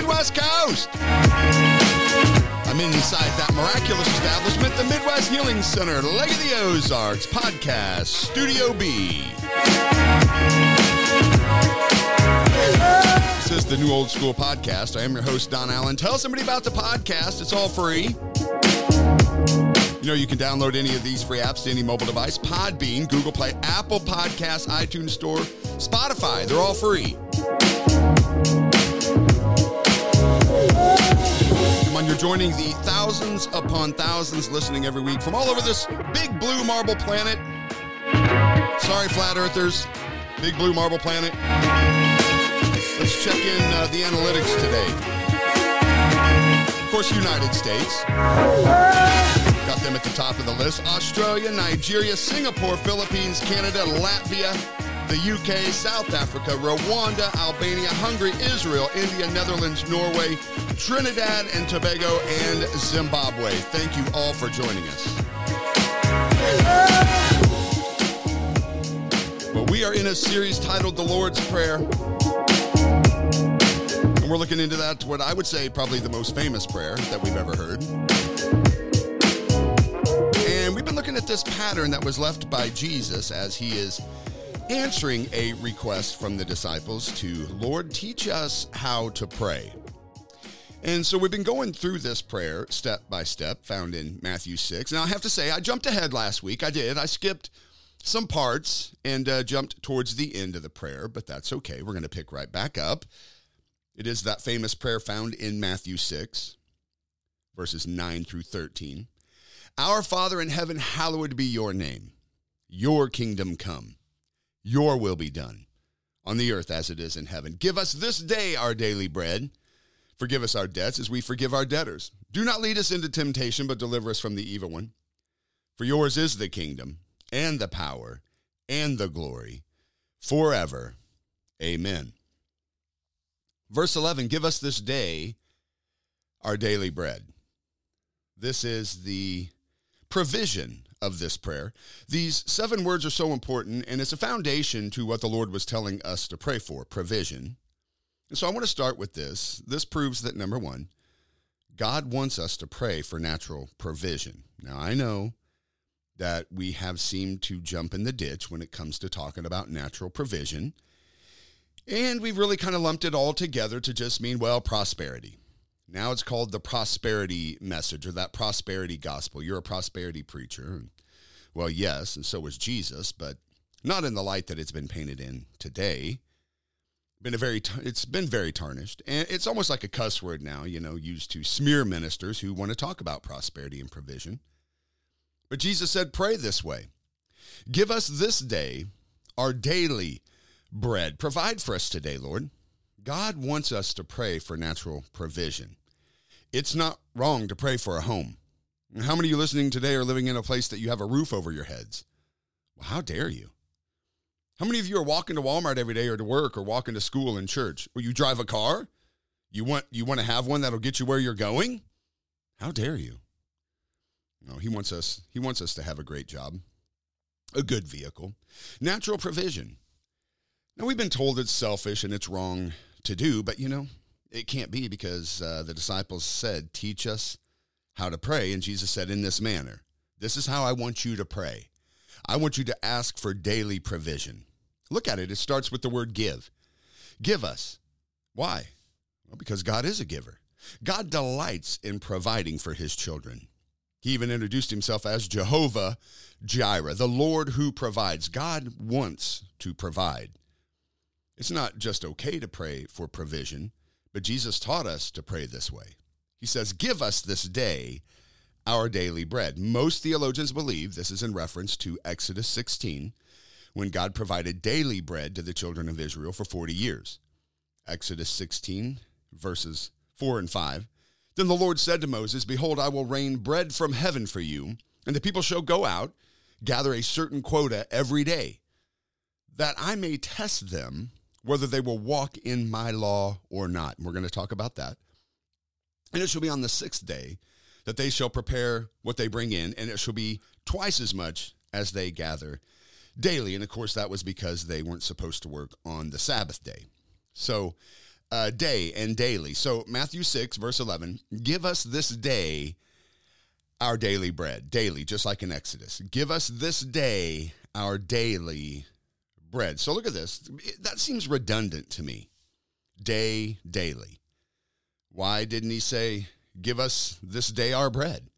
Midwest coast. I'm inside that miraculous establishment, the Midwest Healing Center, Lake of the Ozarks Podcast, Studio B. This is the New Old School Podcast. I am your host, Don Allen. Tell somebody about the podcast, it's all free. You know, you can download any of these free apps to any mobile device Podbean, Google Play, Apple Podcasts, iTunes Store, Spotify. They're all free. On, you're joining the thousands upon thousands listening every week from all over this big blue marble planet. Sorry, flat earthers. Big blue marble planet. Let's check in uh, the analytics today. Of course, United States. Got them at the top of the list. Australia, Nigeria, Singapore, Philippines, Canada, Latvia, the UK, South Africa, Rwanda, Albania, Hungary, Israel, India, Netherlands, Norway, Trinidad and Tobago, and Zimbabwe. Thank you all for joining us. Well, we are in a series titled The Lord's Prayer. And we're looking into that, what I would say probably the most famous prayer that we've ever heard. And we've been looking at this pattern that was left by Jesus as he is answering a request from the disciples to, Lord, teach us how to pray. And so we've been going through this prayer step by step, found in Matthew 6. Now, I have to say, I jumped ahead last week. I did. I skipped some parts and uh, jumped towards the end of the prayer, but that's okay. We're going to pick right back up. It is that famous prayer found in Matthew 6, verses 9 through 13. Our Father in heaven, hallowed be your name. Your kingdom come. Your will be done on the earth as it is in heaven. Give us this day our daily bread. Forgive us our debts as we forgive our debtors. Do not lead us into temptation, but deliver us from the evil one. For yours is the kingdom and the power and the glory forever. Amen. Verse 11 Give us this day our daily bread. This is the provision of this prayer. These seven words are so important, and it's a foundation to what the Lord was telling us to pray for provision. And so I want to start with this. This proves that number one, God wants us to pray for natural provision. Now, I know that we have seemed to jump in the ditch when it comes to talking about natural provision. And we've really kind of lumped it all together to just mean, well, prosperity. Now it's called the prosperity message or that prosperity gospel. You're a prosperity preacher. Well, yes, and so was Jesus, but not in the light that it's been painted in today. Been a very it's been very tarnished. And it's almost like a cuss word now, you know, used to smear ministers who want to talk about prosperity and provision. But Jesus said, pray this way Give us this day our daily bread. Provide for us today, Lord. God wants us to pray for natural provision. It's not wrong to pray for a home. How many of you listening today are living in a place that you have a roof over your heads? Well, how dare you? How many of you are walking to Walmart every day or to work or walking to school and church? Or you drive a car? You want you want to have one that'll get you where you're going? How dare you? No, he wants us he wants us to have a great job, a good vehicle, natural provision. Now we've been told it's selfish and it's wrong to do, but you know, it can't be because uh, the disciples said, "Teach us how to pray," and Jesus said, "In this manner, this is how I want you to pray. I want you to ask for daily provision." Look at it; it starts with the word "give." Give us. Why? Well, because God is a giver. God delights in providing for His children. He even introduced himself as Jehovah Jireh, the Lord who provides. God wants to provide. It's not just okay to pray for provision, but Jesus taught us to pray this way. He says, Give us this day our daily bread. Most theologians believe this is in reference to Exodus 16, when God provided daily bread to the children of Israel for 40 years. Exodus 16, verses 4 and 5. Then the Lord said to Moses, Behold, I will rain bread from heaven for you, and the people shall go out, gather a certain quota every day, that I may test them whether they will walk in my law or not. And we're going to talk about that. And it shall be on the sixth day that they shall prepare what they bring in, and it shall be twice as much as they gather daily. And of course, that was because they weren't supposed to work on the Sabbath day. So uh, day and daily. So, Matthew 6, verse 11 give us this day our daily bread, daily, just like in Exodus. Give us this day our daily bread. So, look at this. That seems redundant to me. Day, daily. Why didn't he say, give us this day our bread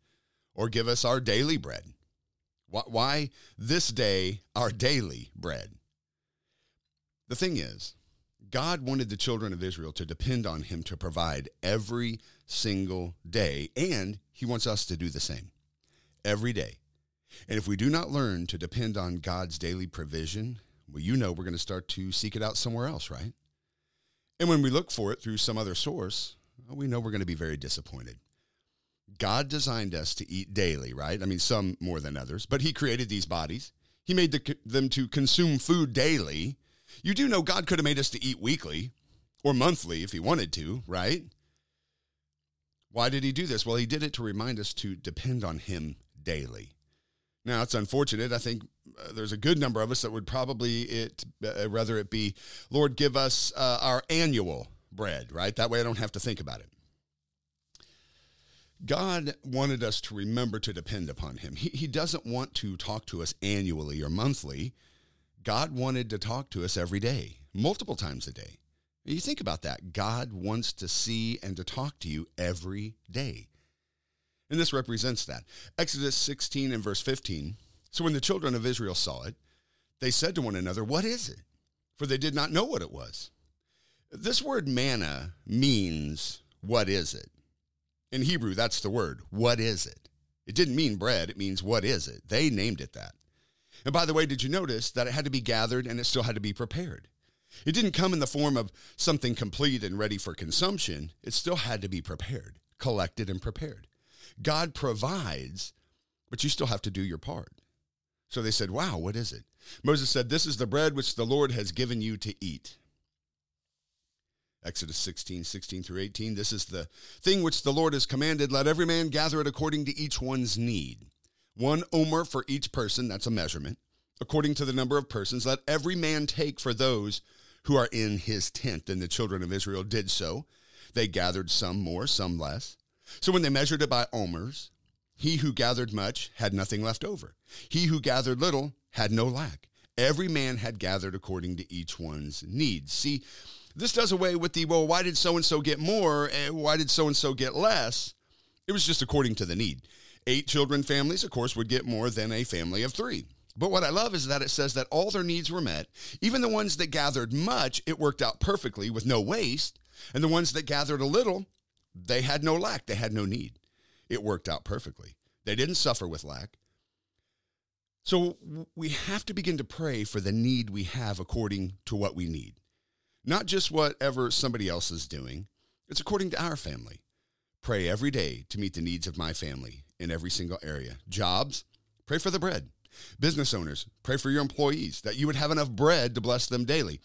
or give us our daily bread? Why this day our daily bread? The thing is, God wanted the children of Israel to depend on him to provide every single day, and he wants us to do the same every day. And if we do not learn to depend on God's daily provision, well, you know we're going to start to seek it out somewhere else, right? And when we look for it through some other source, we know we're going to be very disappointed. God designed us to eat daily, right? I mean, some more than others, but He created these bodies. He made the, them to consume food daily. You do know God could have made us to eat weekly or monthly if he wanted to, right? Why did he do this? Well, he did it to remind us to depend on him daily. Now, it's unfortunate. I think uh, there's a good number of us that would probably it uh, rather it be, Lord, give us uh, our annual bread, right? That way I don't have to think about it. God wanted us to remember to depend upon him. He, he doesn't want to talk to us annually or monthly. God wanted to talk to us every day, multiple times a day. You think about that. God wants to see and to talk to you every day. And this represents that. Exodus 16 and verse 15. So when the children of Israel saw it, they said to one another, What is it? For they did not know what it was. This word manna means, What is it? In Hebrew, that's the word. What is it? It didn't mean bread, it means, What is it? They named it that. And by the way, did you notice that it had to be gathered and it still had to be prepared? It didn't come in the form of something complete and ready for consumption. It still had to be prepared, collected, and prepared. God provides, but you still have to do your part. So they said, Wow, what is it? Moses said, This is the bread which the Lord has given you to eat. Exodus 16, 16 through 18. This is the thing which the Lord has commanded. Let every man gather it according to each one's need. One omer for each person, that's a measurement. According to the number of persons, let every man take for those who are in his tent. And the children of Israel did so. They gathered some more, some less. So when they measured it by omers, he who gathered much had nothing left over. He who gathered little had no lack. Every man had gathered according to each one's needs. See, this does away with the, well, why did so and so get more? And why did so and so get less? It was just according to the need. Eight children families, of course, would get more than a family of three. But what I love is that it says that all their needs were met. Even the ones that gathered much, it worked out perfectly with no waste. And the ones that gathered a little, they had no lack, they had no need. It worked out perfectly. They didn't suffer with lack. So we have to begin to pray for the need we have according to what we need. Not just whatever somebody else is doing, it's according to our family. Pray every day to meet the needs of my family in every single area. Jobs, pray for the bread. Business owners, pray for your employees that you would have enough bread to bless them daily.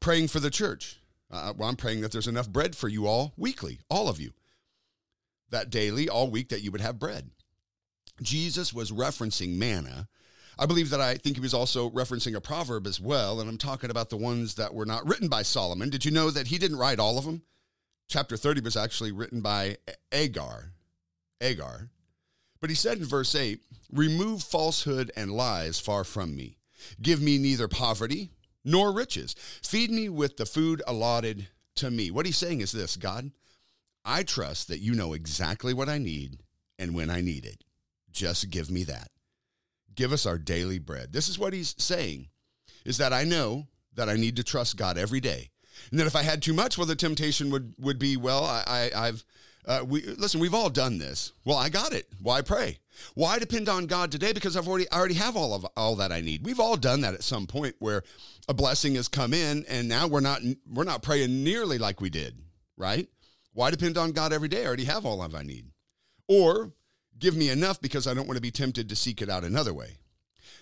Praying for the church. Uh, well, I'm praying that there's enough bread for you all weekly, all of you. That daily, all week, that you would have bread. Jesus was referencing manna. I believe that I think he was also referencing a proverb as well, and I'm talking about the ones that were not written by Solomon. Did you know that he didn't write all of them? Chapter 30 was actually written by Agar. Agar. But he said in verse 8, Remove falsehood and lies far from me. Give me neither poverty nor riches. Feed me with the food allotted to me. What he's saying is this God, I trust that you know exactly what I need and when I need it. Just give me that. Give us our daily bread. This is what he's saying is that I know that I need to trust God every day. And that if I had too much, well, the temptation would, would be, well, I, I, I've, uh, we listen. We've all done this. Well, I got it. Why pray? Why depend on God today? Because I've already I already have all of all that I need. We've all done that at some point where a blessing has come in, and now we're not we're not praying nearly like we did. Right? Why depend on God every day? I already have all of I need. Or give me enough because I don't want to be tempted to seek it out another way.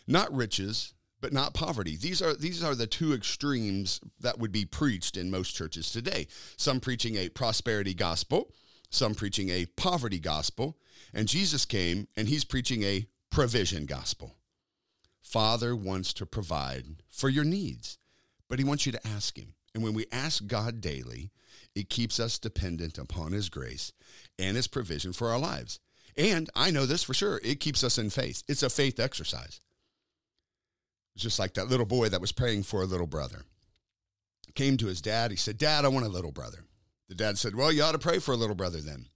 Not riches, but not poverty. These are these are the two extremes that would be preached in most churches today. Some preaching a prosperity gospel some preaching a poverty gospel, and Jesus came and he's preaching a provision gospel. Father wants to provide for your needs, but he wants you to ask him. And when we ask God daily, it keeps us dependent upon His grace and His provision for our lives. And I know this for sure, it keeps us in faith. It's a faith exercise. Just like that little boy that was praying for a little brother. Came to his dad. He said, Dad, I want a little brother. The dad said, Well, you ought to pray for a little brother then.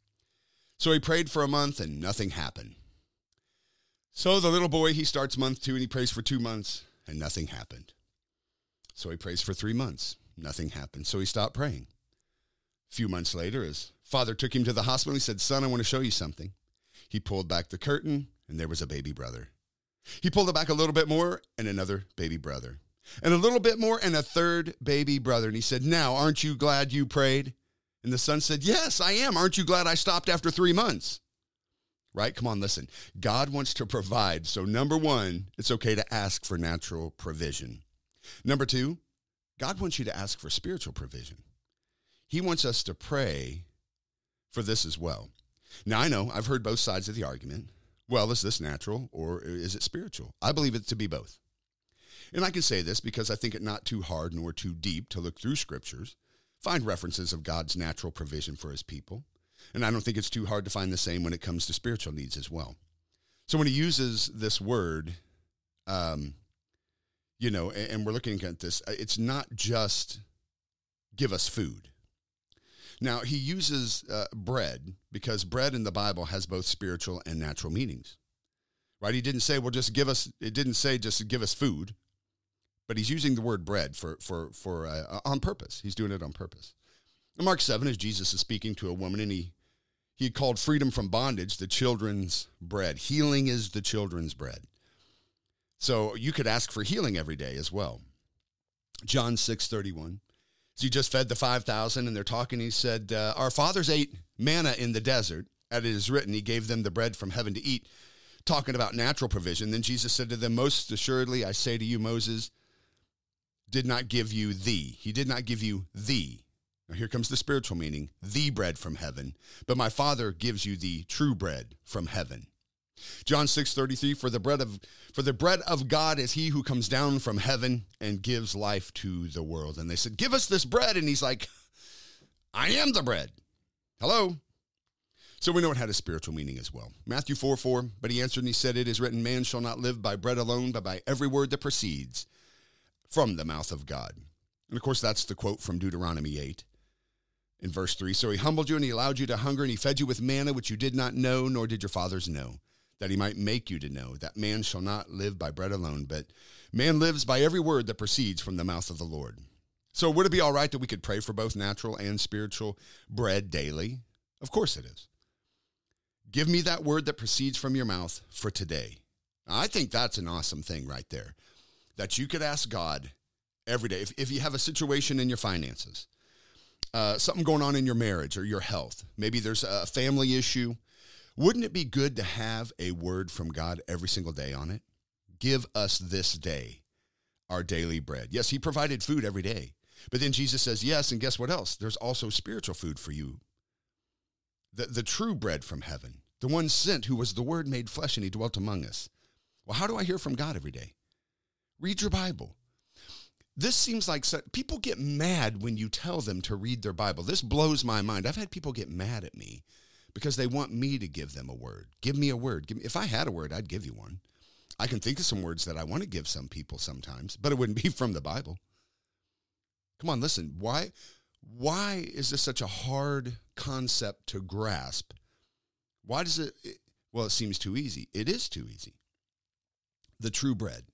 So he prayed for a month and nothing happened. So the little boy, he starts month two and he prays for two months and nothing happened. So he prays for three months. Nothing happened. So he stopped praying. Few months later, his father took him to the hospital. He said, Son, I want to show you something. He pulled back the curtain and there was a baby brother. He pulled it back a little bit more and another baby brother. And a little bit more and a third baby brother. And he said, Now, aren't you glad you prayed? And the son said, Yes, I am. Aren't you glad I stopped after three months? Right? Come on, listen. God wants to provide. So, number one, it's okay to ask for natural provision. Number two, God wants you to ask for spiritual provision. He wants us to pray for this as well. Now, I know I've heard both sides of the argument. Well, is this natural or is it spiritual? I believe it to be both. And I can say this because I think it not too hard nor too deep to look through scriptures find references of God's natural provision for his people. And I don't think it's too hard to find the same when it comes to spiritual needs as well. So when he uses this word, um, you know, and, and we're looking at this, it's not just give us food. Now, he uses uh, bread because bread in the Bible has both spiritual and natural meanings. Right? He didn't say, well, just give us, it didn't say just give us food but he's using the word bread for for for uh, on purpose. He's doing it on purpose. In Mark seven, as Jesus is speaking to a woman, and he he called freedom from bondage the children's bread. Healing is the children's bread. So you could ask for healing every day as well. John six thirty one. So he just fed the five thousand, and they're talking. He said, uh, "Our fathers ate manna in the desert, as it is written, He gave them the bread from heaven to eat." Talking about natural provision. Then Jesus said to them, "Most assuredly, I say to you, Moses." did not give you the. He did not give you the. Now here comes the spiritual meaning, the bread from heaven, but my Father gives you the true bread from heaven. John 6:33 for the bread of for the bread of God is he who comes down from heaven and gives life to the world. And they said, "Give us this bread." And he's like, "I am the bread." Hello. So we know it had a spiritual meaning as well. Matthew 4 4, but he answered and he said, It is written, Man shall not live by bread alone, but by every word that proceeds from the mouth of God. And of course, that's the quote from Deuteronomy 8 in verse 3. So he humbled you and he allowed you to hunger and he fed you with manna which you did not know, nor did your fathers know, that he might make you to know that man shall not live by bread alone, but man lives by every word that proceeds from the mouth of the Lord. So would it be all right that we could pray for both natural and spiritual bread daily? Of course it is. Give me that word that proceeds from your mouth for today. I think that's an awesome thing right there that you could ask God every day. If, if you have a situation in your finances, uh, something going on in your marriage or your health, maybe there's a family issue, wouldn't it be good to have a word from God every single day on it? Give us this day our daily bread. Yes, He provided food every day. But then Jesus says, yes, and guess what else? There's also spiritual food for you. The, the true bread from heaven, the one sent who was the Word made flesh and He dwelt among us. Well, how do I hear from God every day? Read your Bible. This seems like people get mad when you tell them to read their Bible. This blows my mind. I've had people get mad at me because they want me to give them a word. Give me a word. Give me, if I had a word, I'd give you one. I can think of some words that I want to give some people sometimes, but it wouldn't be from the Bible. Come on, listen. Why why is this such a hard concept to grasp? Why does it well, it seems too easy. It is too easy. The true bread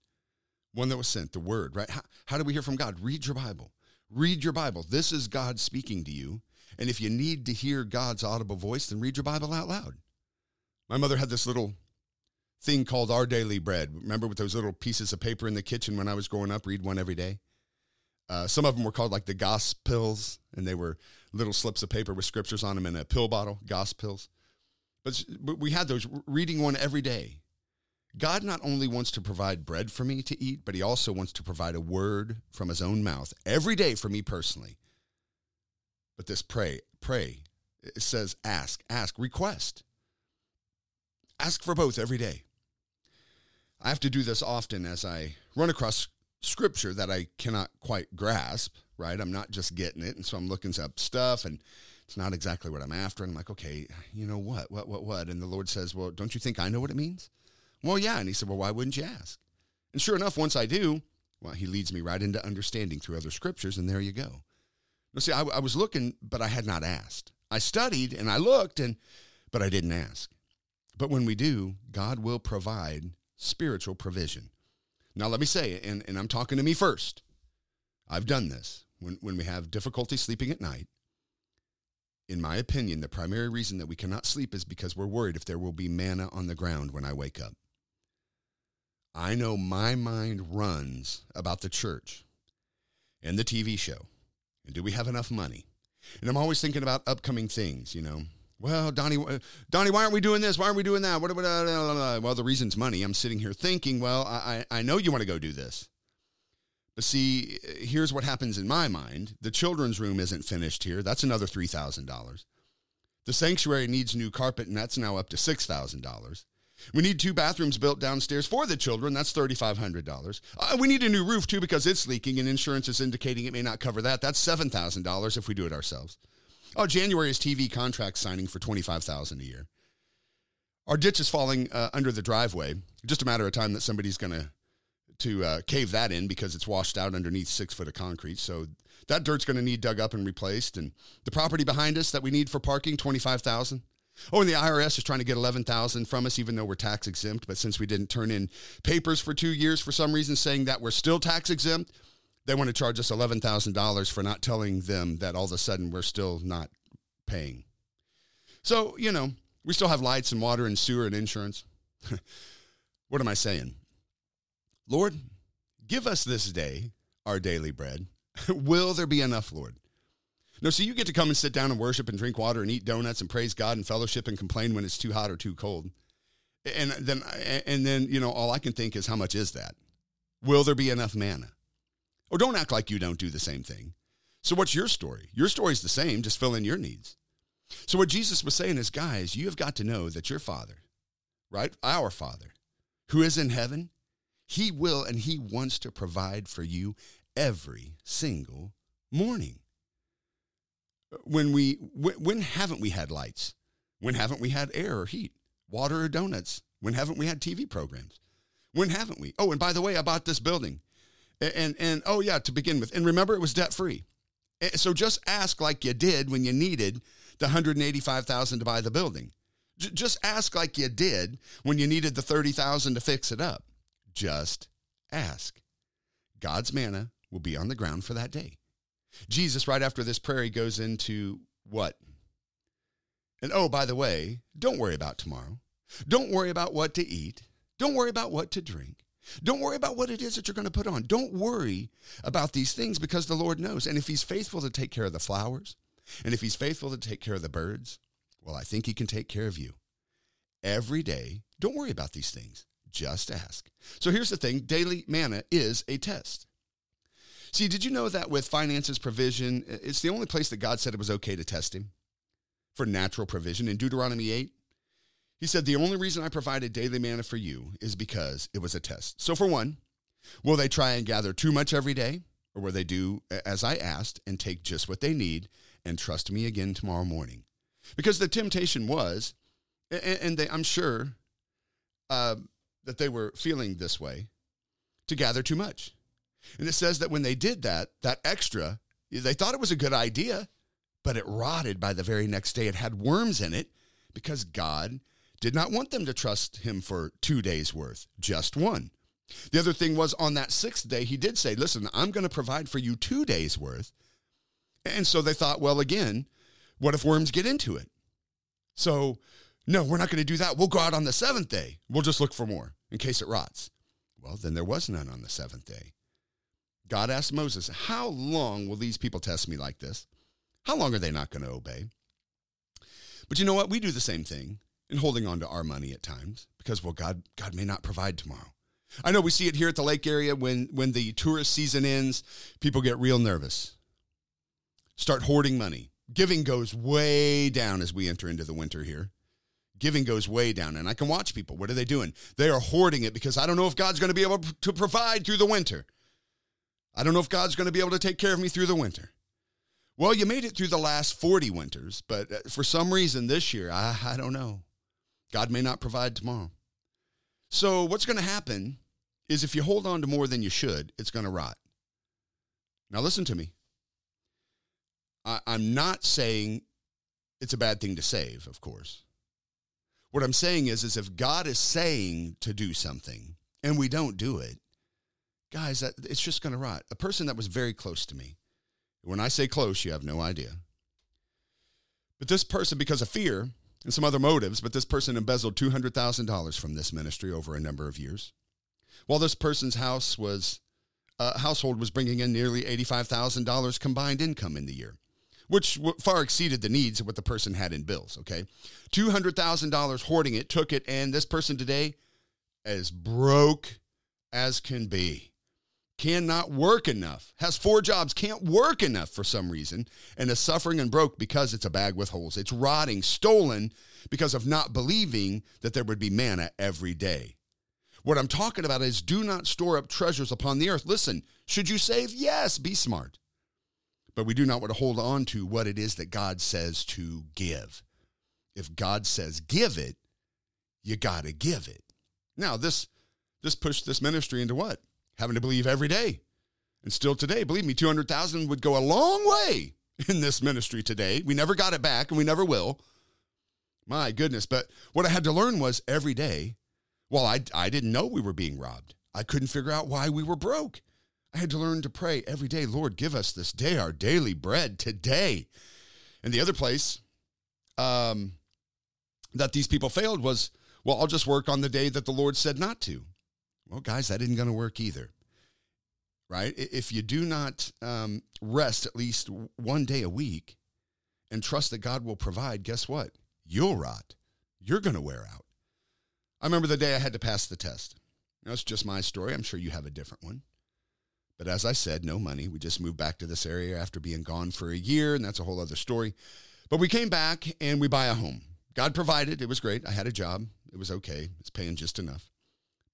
one that was sent, the word, right? How, how do we hear from God? Read your Bible. Read your Bible. This is God speaking to you. And if you need to hear God's audible voice, then read your Bible out loud. My mother had this little thing called Our Daily Bread. Remember with those little pieces of paper in the kitchen when I was growing up, read one every day? Uh, some of them were called like the Gospels, and they were little slips of paper with scriptures on them in a pill bottle, Gospels. But, but we had those, reading one every day. God not only wants to provide bread for me to eat, but he also wants to provide a word from his own mouth every day for me personally. But this pray, pray, it says ask, ask, request. Ask for both every day. I have to do this often as I run across scripture that I cannot quite grasp, right? I'm not just getting it. And so I'm looking up stuff and it's not exactly what I'm after. And I'm like, okay, you know what, what, what, what? And the Lord says, well, don't you think I know what it means? Well, yeah. And he said, well, why wouldn't you ask? And sure enough, once I do, well, he leads me right into understanding through other scriptures. And there you go. See, I, I was looking, but I had not asked. I studied and I looked, and but I didn't ask. But when we do, God will provide spiritual provision. Now, let me say, and, and I'm talking to me first. I've done this. When, when we have difficulty sleeping at night, in my opinion, the primary reason that we cannot sleep is because we're worried if there will be manna on the ground when I wake up. I know my mind runs about the church and the TV show. And do we have enough money? And I'm always thinking about upcoming things, you know. Well, Donnie, Donnie, why aren't we doing this? Why aren't we doing that? What, what, uh, well, the reason's money. I'm sitting here thinking, well, I, I know you want to go do this. But see, here's what happens in my mind. The children's room isn't finished here. That's another $3,000. The sanctuary needs new carpet, and that's now up to $6,000. We need two bathrooms built downstairs for the children. That's $3,500. Uh, we need a new roof, too, because it's leaking, and insurance is indicating it may not cover that. That's $7,000 if we do it ourselves. Oh, January is TV contract signing for $25,000 a year. Our ditch is falling uh, under the driveway. Just a matter of time that somebody's going to to uh, cave that in because it's washed out underneath six foot of concrete. So that dirt's going to need dug up and replaced. And the property behind us that we need for parking, twenty five thousand. Oh, and the IRS is trying to get eleven thousand from us, even though we're tax exempt. But since we didn't turn in papers for two years for some reason, saying that we're still tax exempt, they want to charge us eleven thousand dollars for not telling them that all of a sudden we're still not paying. So you know, we still have lights and water and sewer and insurance. what am I saying? Lord, give us this day our daily bread. Will there be enough, Lord? No, so you get to come and sit down and worship and drink water and eat donuts and praise God and fellowship and complain when it's too hot or too cold. And then and then, you know, all I can think is how much is that? Will there be enough manna? Or don't act like you don't do the same thing. So what's your story? Your story's the same, just fill in your needs. So what Jesus was saying is, guys, you have got to know that your Father, right? Our Father, who is in heaven, he will and He wants to provide for you every single morning. When we when haven't we had lights? When haven't we had air or heat, water or donuts? When haven't we had TV programs? When haven't we? Oh, and by the way, I bought this building. And and, and oh yeah, to begin with. And remember it was debt free. So just ask like you did when you needed the 185,000 to buy the building. J- just ask like you did when you needed the 30,000 to fix it up. Just ask. God's manna will be on the ground for that day. Jesus, right after this prayer, he goes into what? And oh, by the way, don't worry about tomorrow. Don't worry about what to eat. Don't worry about what to drink. Don't worry about what it is that you're going to put on. Don't worry about these things because the Lord knows. And if He's faithful to take care of the flowers, and if He's faithful to take care of the birds, well, I think He can take care of you. Every day, don't worry about these things. Just ask. So here's the thing daily manna is a test. See, did you know that with finances provision, it's the only place that God said it was okay to test him for natural provision? In Deuteronomy 8, he said, The only reason I provided daily manna for you is because it was a test. So, for one, will they try and gather too much every day? Or will they do as I asked and take just what they need and trust me again tomorrow morning? Because the temptation was, and they, I'm sure, uh, that they were feeling this way to gather too much. And it says that when they did that, that extra, they thought it was a good idea, but it rotted by the very next day. It had worms in it because God did not want them to trust him for two days worth, just one. The other thing was on that sixth day, he did say, Listen, I'm going to provide for you two days worth. And so they thought, well, again, what if worms get into it? So no, we're not going to do that. We'll go out on the seventh day. We'll just look for more in case it rots. Well, then there was none on the seventh day. God asked Moses, How long will these people test me like this? How long are they not going to obey? But you know what? We do the same thing in holding on to our money at times because, well, God, God may not provide tomorrow. I know we see it here at the lake area when, when the tourist season ends, people get real nervous, start hoarding money. Giving goes way down as we enter into the winter here giving goes way down. And I can watch people. What are they doing? They are hoarding it because I don't know if God's going to be able to provide through the winter. I don't know if God's going to be able to take care of me through the winter. Well, you made it through the last 40 winters, but uh, for some reason this year, I, I don't know. God may not provide tomorrow. So, what's going to happen is if you hold on to more than you should, it's going to rot. Now, listen to me. I, I'm not saying it's a bad thing to save, of course. What I'm saying is, is if God is saying to do something and we don't do it, guys, that, it's just going to rot. A person that was very close to me, when I say close, you have no idea. But this person, because of fear and some other motives, but this person embezzled $200,000 from this ministry over a number of years. While this person's house was, uh, household was bringing in nearly $85,000 combined income in the year which far exceeded the needs of what the person had in bills. Okay. $200,000 hoarding it, took it, and this person today, as broke as can be, cannot work enough, has four jobs, can't work enough for some reason, and is suffering and broke because it's a bag with holes. It's rotting, stolen because of not believing that there would be manna every day. What I'm talking about is do not store up treasures upon the earth. Listen, should you save? Yes, be smart but we do not want to hold on to what it is that God says to give. If God says give it, you got to give it. Now, this this pushed this ministry into what? Having to believe every day. And still today, believe me, 200,000 would go a long way in this ministry today. We never got it back and we never will. My goodness, but what I had to learn was every day, well, I I didn't know we were being robbed. I couldn't figure out why we were broke. I had to learn to pray every day, Lord, give us this day our daily bread today. And the other place um, that these people failed was, well, I'll just work on the day that the Lord said not to. Well, guys, that isn't going to work either. Right? If you do not um, rest at least one day a week and trust that God will provide, guess what? You'll rot. You're going to wear out. I remember the day I had to pass the test. That's just my story. I'm sure you have a different one. But as I said, no money. We just moved back to this area after being gone for a year, and that's a whole other story. But we came back and we buy a home. God provided. It was great. I had a job. It was okay. It's paying just enough.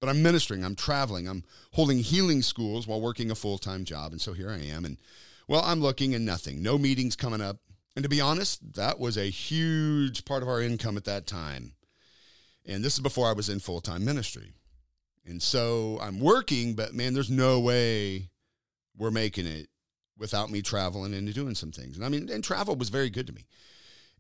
But I'm ministering, I'm traveling, I'm holding healing schools while working a full time job. And so here I am. And well, I'm looking and nothing. No meetings coming up. And to be honest, that was a huge part of our income at that time. And this is before I was in full time ministry. And so I'm working, but man, there's no way we're making it without me traveling and doing some things. And I mean, and travel was very good to me.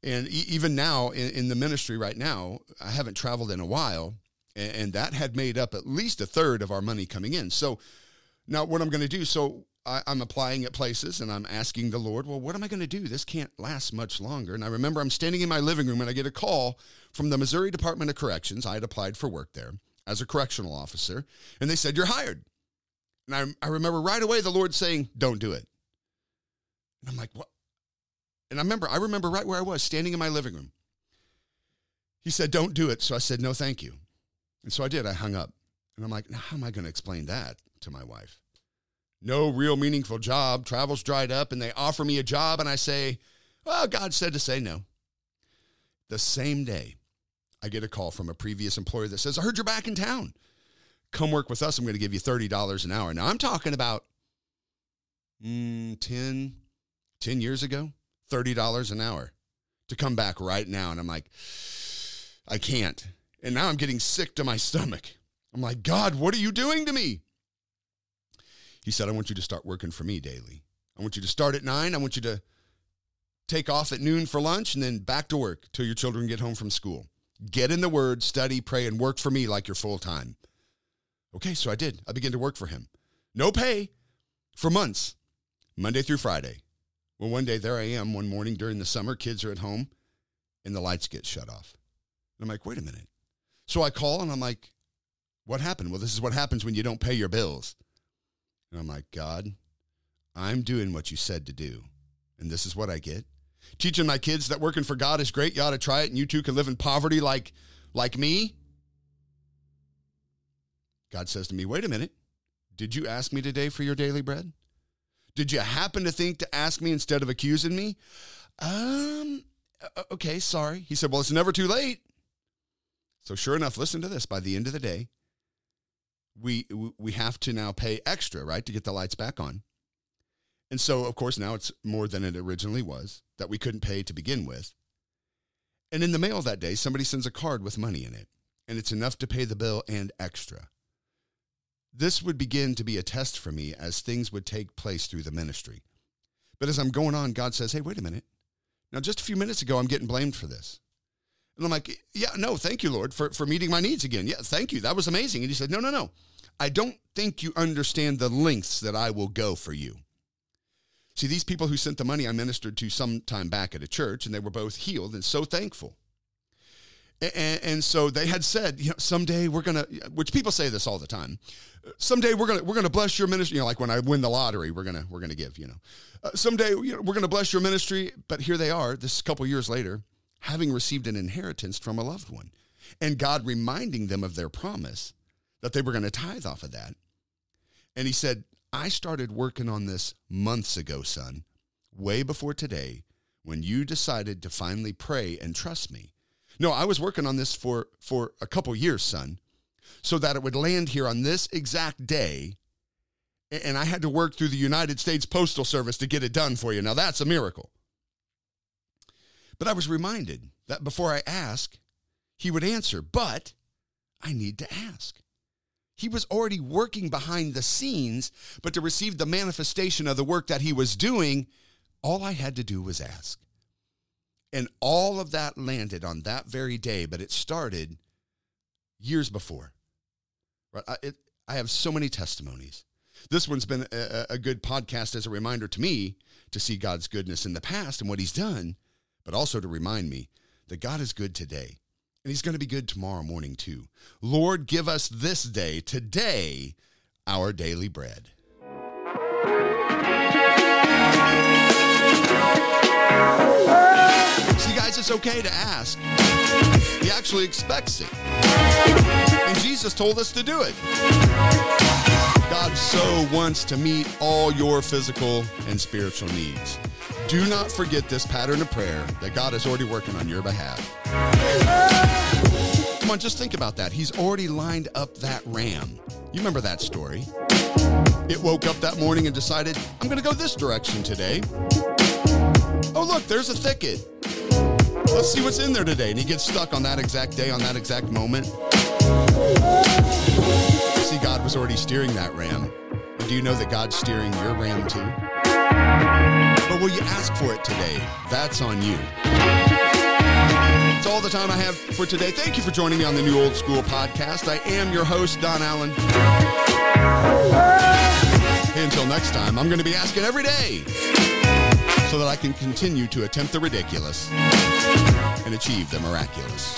And e- even now in, in, the ministry right now, I haven't traveled in a while, and, that had made up at least a third of our money coming in. So now what I'm going to do, so I, I'm applying at places and I'm asking the Lord, well, what am I going to do? This can't last much longer. And I remember I'm standing in my living room and I get a call from the Missouri Department of Corrections. I had applied for work there as a correctional officer, and they said, You're hired. And I, I remember right away the Lord saying, Don't do it. And I'm like, What? And I remember, I remember right where I was, standing in my living room. He said, Don't do it. So I said, No, thank you. And so I did. I hung up. And I'm like, How am I going to explain that to my wife? No real meaningful job. Travel's dried up, and they offer me a job, and I say, Well, God said to say no. The same day, I get a call from a previous employer that says, I heard you're back in town come work with us. I'm going to give you $30 an hour. Now I'm talking about mm, 10, 10 years ago, $30 an hour to come back right now. And I'm like, I can't. And now I'm getting sick to my stomach. I'm like, God, what are you doing to me? He said, I want you to start working for me daily. I want you to start at nine. I want you to take off at noon for lunch and then back to work till your children get home from school. Get in the word, study, pray, and work for me like you're full time. Okay, so I did. I began to work for him. No pay for months, Monday through Friday. Well, one day there I am one morning during the summer, kids are at home, and the lights get shut off. And I'm like, wait a minute. So I call and I'm like, what happened? Well, this is what happens when you don't pay your bills. And I'm like, God, I'm doing what you said to do. And this is what I get. Teaching my kids that working for God is great. You ought to try it, and you too can live in poverty like, like me. God says to me, Wait a minute. Did you ask me today for your daily bread? Did you happen to think to ask me instead of accusing me? Um, okay, sorry. He said, Well, it's never too late. So, sure enough, listen to this. By the end of the day, we we have to now pay extra, right, to get the lights back on. And so, of course, now it's more than it originally was that we couldn't pay to begin with. And in the mail that day, somebody sends a card with money in it, and it's enough to pay the bill and extra. This would begin to be a test for me as things would take place through the ministry. But as I'm going on, God says, Hey, wait a minute. Now, just a few minutes ago, I'm getting blamed for this. And I'm like, Yeah, no, thank you, Lord, for, for meeting my needs again. Yeah, thank you. That was amazing. And he said, No, no, no. I don't think you understand the lengths that I will go for you. See, these people who sent the money I ministered to some time back at a church, and they were both healed and so thankful. And, and, so they had said, you know, someday we're gonna, which people say this all the time. Someday we're gonna we're gonna bless your ministry. You know, like when I win the lottery, we're gonna we're gonna give. You know, uh, someday you know, we're gonna bless your ministry. But here they are, this couple years later, having received an inheritance from a loved one, and God reminding them of their promise that they were going to tithe off of that. And He said, I started working on this months ago, son, way before today, when you decided to finally pray and trust me. No, I was working on this for, for a couple years, son, so that it would land here on this exact day. And I had to work through the United States Postal Service to get it done for you. Now, that's a miracle. But I was reminded that before I ask, he would answer, but I need to ask. He was already working behind the scenes, but to receive the manifestation of the work that he was doing, all I had to do was ask. And all of that landed on that very day, but it started years before. Right? I, it, I have so many testimonies. This one's been a, a good podcast as a reminder to me to see God's goodness in the past and what He's done, but also to remind me that God is good today. And He's going to be good tomorrow morning, too. Lord, give us this day, today, our daily bread. See, guys, it's okay to ask. He actually expects it. And Jesus told us to do it. God so wants to meet all your physical and spiritual needs. Do not forget this pattern of prayer that God is already working on your behalf. Come on, just think about that. He's already lined up that ram. You remember that story. It woke up that morning and decided, I'm going to go this direction today. Oh, look, there's a thicket. Let's see what's in there today. And he gets stuck on that exact day, on that exact moment. God was already steering that ram. And do you know that God's steering your ram too? But will you ask for it today? That's on you. That's all the time I have for today. Thank you for joining me on the New Old School podcast. I am your host, Don Allen. Until next time, I'm going to be asking every day so that I can continue to attempt the ridiculous and achieve the miraculous.